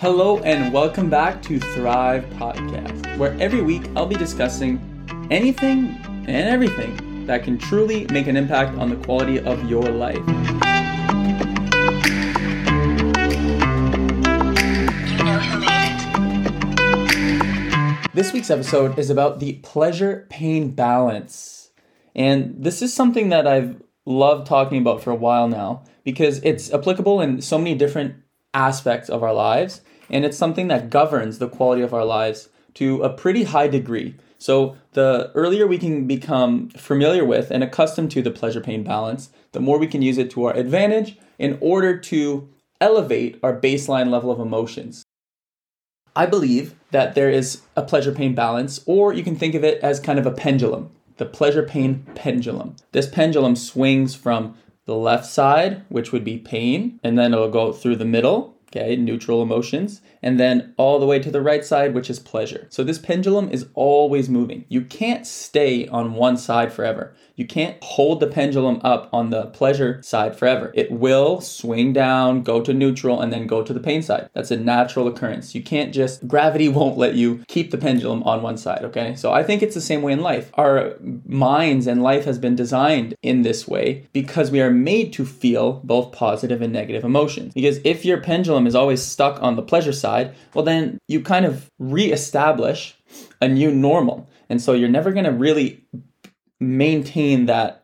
Hello, and welcome back to Thrive Podcast, where every week I'll be discussing anything and everything that can truly make an impact on the quality of your life. This week's episode is about the pleasure pain balance. And this is something that I've loved talking about for a while now because it's applicable in so many different aspects of our lives and it's something that governs the quality of our lives to a pretty high degree. So, the earlier we can become familiar with and accustomed to the pleasure pain balance, the more we can use it to our advantage in order to elevate our baseline level of emotions. I believe that there is a pleasure pain balance, or you can think of it as kind of a pendulum, the pleasure pain pendulum. This pendulum swings from the left side, which would be pain, and then it'll go through the middle, okay, neutral emotions, and then all the way to the right side, which is pleasure. So this pendulum is always moving. You can't stay on one side forever. You can't hold the pendulum up on the pleasure side forever. It will swing down, go to neutral, and then go to the pain side. That's a natural occurrence. You can't just, gravity won't let you keep the pendulum on one side, okay? So I think it's the same way in life. Our minds and life has been designed in this way because we are made to feel both positive and negative emotions. Because if your pendulum is always stuck on the pleasure side, well, then you kind of re-establish a new normal. And so you're never going to really maintain that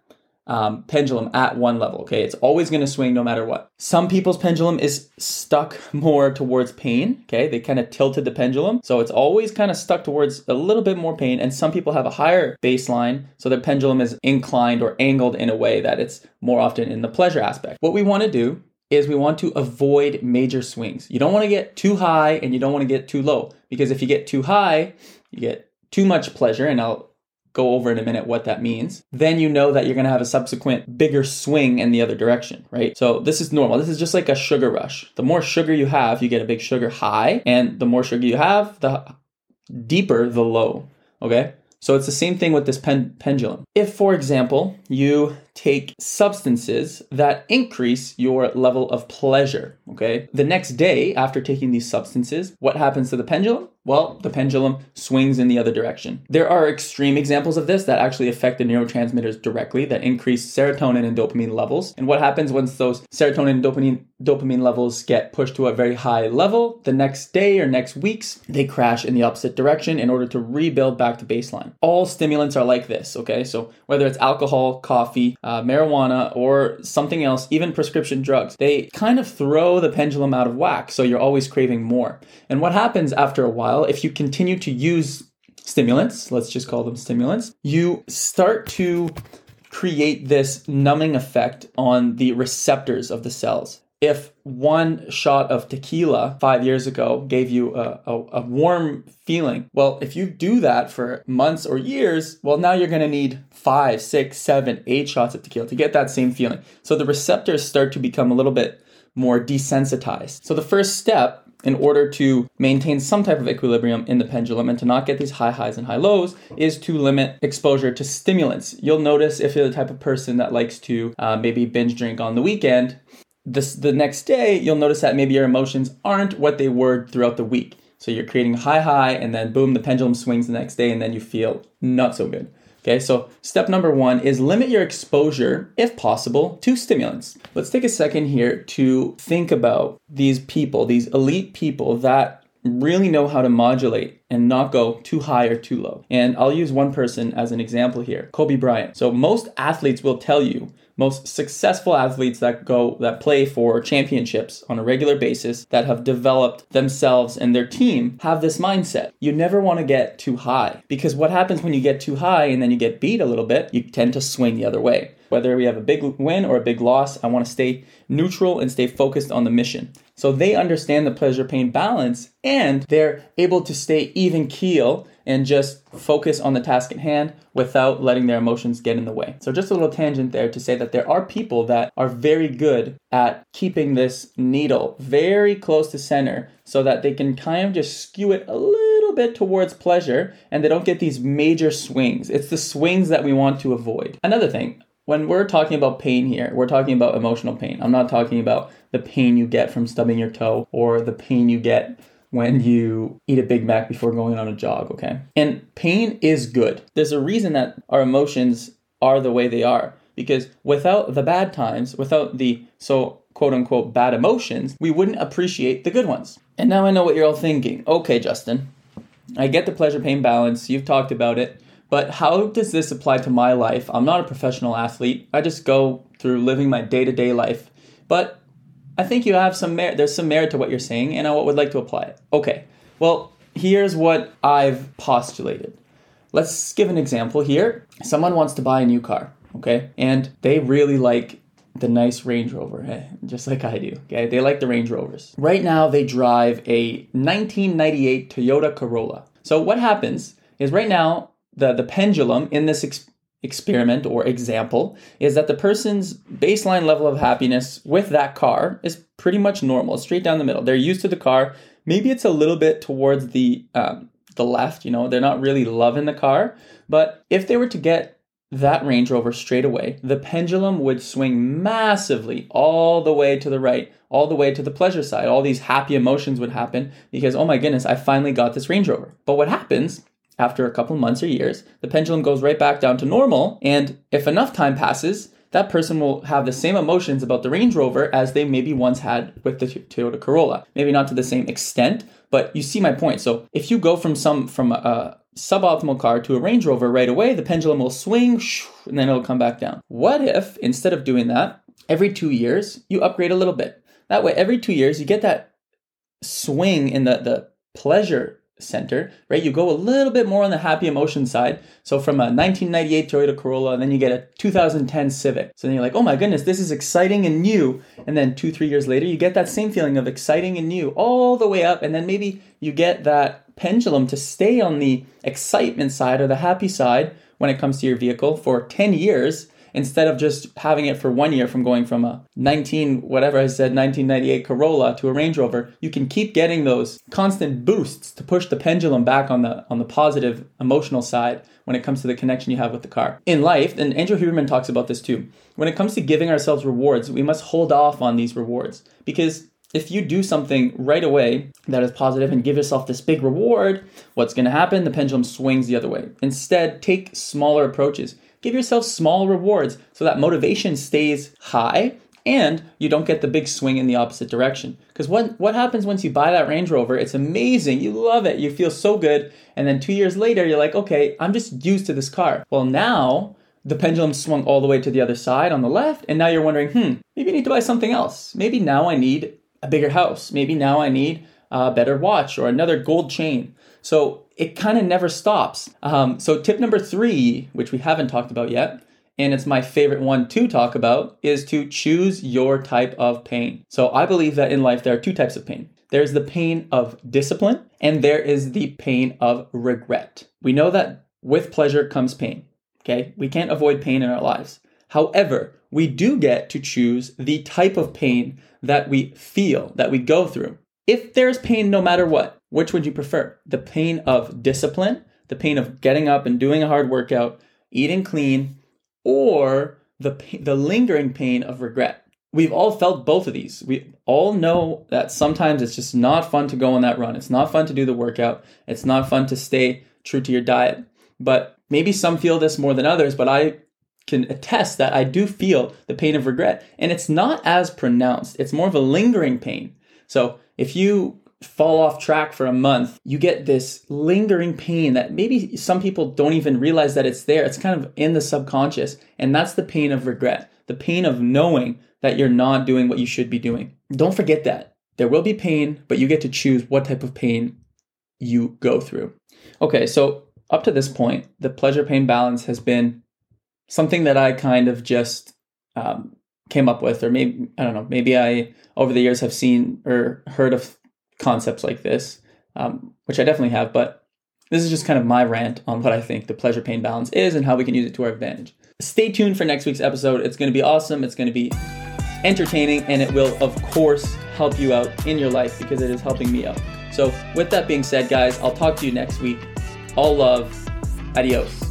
um, pendulum at one level. Okay, it's always going to swing no matter what. Some people's pendulum is stuck more towards pain. Okay, they kind of tilted the pendulum, so it's always kind of stuck towards a little bit more pain. And some people have a higher baseline, so their pendulum is inclined or angled in a way that it's more often in the pleasure aspect. What we want to do is we want to avoid major swings. You don't want to get too high and you don't want to get too low because if you get too high, you get too much pleasure, and I'll go over in a minute what that means, then you know that you're going to have a subsequent bigger swing in the other direction, right? So this is normal. This is just like a sugar rush. The more sugar you have, you get a big sugar high, and the more sugar you have, the deeper the low, okay? So it's the same thing with this pen- pendulum. If, for example, you take substances that increase your level of pleasure, okay, the next day after taking these substances, what happens to the pendulum? Well, the pendulum swings in the other direction. There are extreme examples of this that actually affect the neurotransmitters directly that increase serotonin and dopamine levels. And what happens once those serotonin and dopamine dopamine levels get pushed to a very high level, the next day or next weeks, they crash in the opposite direction in order to rebuild back to baseline. All stimulants are like this, okay? So whether it's alcohol, coffee, uh, marijuana, or something else, even prescription drugs, they kind of throw the pendulum out of whack. So you're always craving more. And what happens after a while, if you continue to use stimulants, let's just call them stimulants, you start to create this numbing effect on the receptors of the cells if one shot of tequila five years ago gave you a, a, a, warm feeling, well, if you do that for months or years, well, now you're going to need five, six, seven, eight shots of tequila to get that same feeling. So the receptors start to become a little bit more desensitized. So the first step in order to maintain some type of equilibrium in the pendulum and to not get these high highs and high lows is to limit exposure to stimulants. You'll notice if you're the type of person that likes to uh, maybe binge drink on the weekend, this, the next day, you'll notice that maybe your emotions aren't what they were throughout the week. So you're creating high, high, and then boom, the pendulum swings the next day, and then you feel not so good. Okay, so step number one is limit your exposure, if possible, to stimulants. Let's take a second here to think about these people, these elite people that really know how to modulate and not go too high or too low. And I'll use one person as an example here Kobe Bryant. So, most athletes will tell you most successful athletes that go that play for championships on a regular basis that have developed themselves and their team have this mindset. You never want to get too high because what happens when you get too high and then you get beat a little bit, you tend to swing the other way. Whether we have a big win or a big loss, I want to stay neutral and stay focused on the mission. So they understand the pleasure pain balance and they're able to stay even keel and just focus on the task at hand without letting their emotions get in the way. So, just a little tangent there to say that there are people that are very good at keeping this needle very close to center so that they can kind of just skew it a little bit towards pleasure and they don't get these major swings. It's the swings that we want to avoid. Another thing, when we're talking about pain here, we're talking about emotional pain. I'm not talking about the pain you get from stubbing your toe or the pain you get when you eat a Big Mac before going on a jog, okay? And pain is good. There's a reason that our emotions are the way they are because without the bad times, without the so quote unquote bad emotions, we wouldn't appreciate the good ones. And now I know what you're all thinking. Okay, Justin, I get the pleasure pain balance. You've talked about it. But how does this apply to my life? I'm not a professional athlete. I just go through living my day to day life. But I think you have some merit. There's some merit to what you're saying, and I would like to apply it. Okay. Well, here's what I've postulated. Let's give an example here. Someone wants to buy a new car, okay? And they really like the nice Range Rover, eh? just like I do. Okay, they like the Range Rovers. Right now, they drive a 1998 Toyota Corolla. So what happens is right now the the pendulum in this ex- experiment or example is that the person's baseline level of happiness with that car is pretty much normal, straight down the middle. They're used to the car. Maybe it's a little bit towards the um, the left. You know, they're not really loving the car. But if they were to get that Range Rover straight away, the pendulum would swing massively all the way to the right, all the way to the pleasure side. All these happy emotions would happen because, oh my goodness, I finally got this Range Rover. But what happens after a couple months or years, the pendulum goes right back down to normal. And if enough time passes, that person will have the same emotions about the Range Rover as they maybe once had with the Toyota Corolla. Maybe not to the same extent, but you see my point. So if you go from some from a, suboptimal car to a Range Rover right away, the pendulum will swing and then it'll come back down. What if instead of doing that, every 2 years you upgrade a little bit? That way every 2 years you get that swing in the the pleasure center, right? You go a little bit more on the happy emotion side. So from a 1998 Toyota Corolla, and then you get a 2010 Civic. So then you're like, oh my goodness, this is exciting and new. And then two, three years later, you get that same feeling of exciting and new all the way up. And then maybe you get that pendulum to stay on the excitement side or the happy side when it comes to your vehicle for 10 years instead of just having it for one year from going from a 19 whatever I said 1998 Corolla to a Range Rover, you can keep getting those constant boosts to push the pendulum back on the on the positive emotional side when it comes to the connection you have with the car. In life, and Andrew Huberman talks about this too. When it comes to giving ourselves rewards, we must hold off on these rewards because if you do something right away that is positive and give yourself this big reward, what's going to happen? The pendulum swings the other way. Instead, take smaller approaches. Give yourself small rewards so that motivation stays high and you don't get the big swing in the opposite direction. Because what, what happens once you buy that Range Rover? It's amazing. You love it. You feel so good. And then two years later, you're like, okay, I'm just used to this car. Well, now the pendulum swung all the way to the other side on the left. And now you're wondering, hmm, maybe I need to buy something else. Maybe now I need a bigger house. Maybe now I need a better watch or another gold chain. So it kind of never stops. Um, so, tip number three, which we haven't talked about yet, and it's my favorite one to talk about, is to choose your type of pain. So, I believe that in life there are two types of pain there's the pain of discipline, and there is the pain of regret. We know that with pleasure comes pain. Okay, we can't avoid pain in our lives. However, we do get to choose the type of pain that we feel, that we go through. If there's pain no matter what, which would you prefer? The pain of discipline, the pain of getting up and doing a hard workout, eating clean, or the the lingering pain of regret? We've all felt both of these. We all know that sometimes it's just not fun to go on that run. It's not fun to do the workout. It's not fun to stay true to your diet. But maybe some feel this more than others, but I can attest that I do feel the pain of regret. And it's not as pronounced, it's more of a lingering pain. So if you fall off track for a month, you get this lingering pain that maybe some people don't even realize that it's there. It's kind of in the subconscious. And that's the pain of regret, the pain of knowing that you're not doing what you should be doing. Don't forget that. There will be pain, but you get to choose what type of pain you go through. Okay, so up to this point, the pleasure pain balance has been something that I kind of just um, came up with, or maybe, I don't know, maybe I over the years have seen or heard of concepts like this, um, which I definitely have, but this is just kind of my rant on what I think the pleasure pain balance is and how we can use it to our advantage. Stay tuned for next week's episode. It's going to be awesome. It's going to be entertaining and it will, of course, help you out in your life because it is helping me out. So, with that being said, guys, I'll talk to you next week. All love. Adios.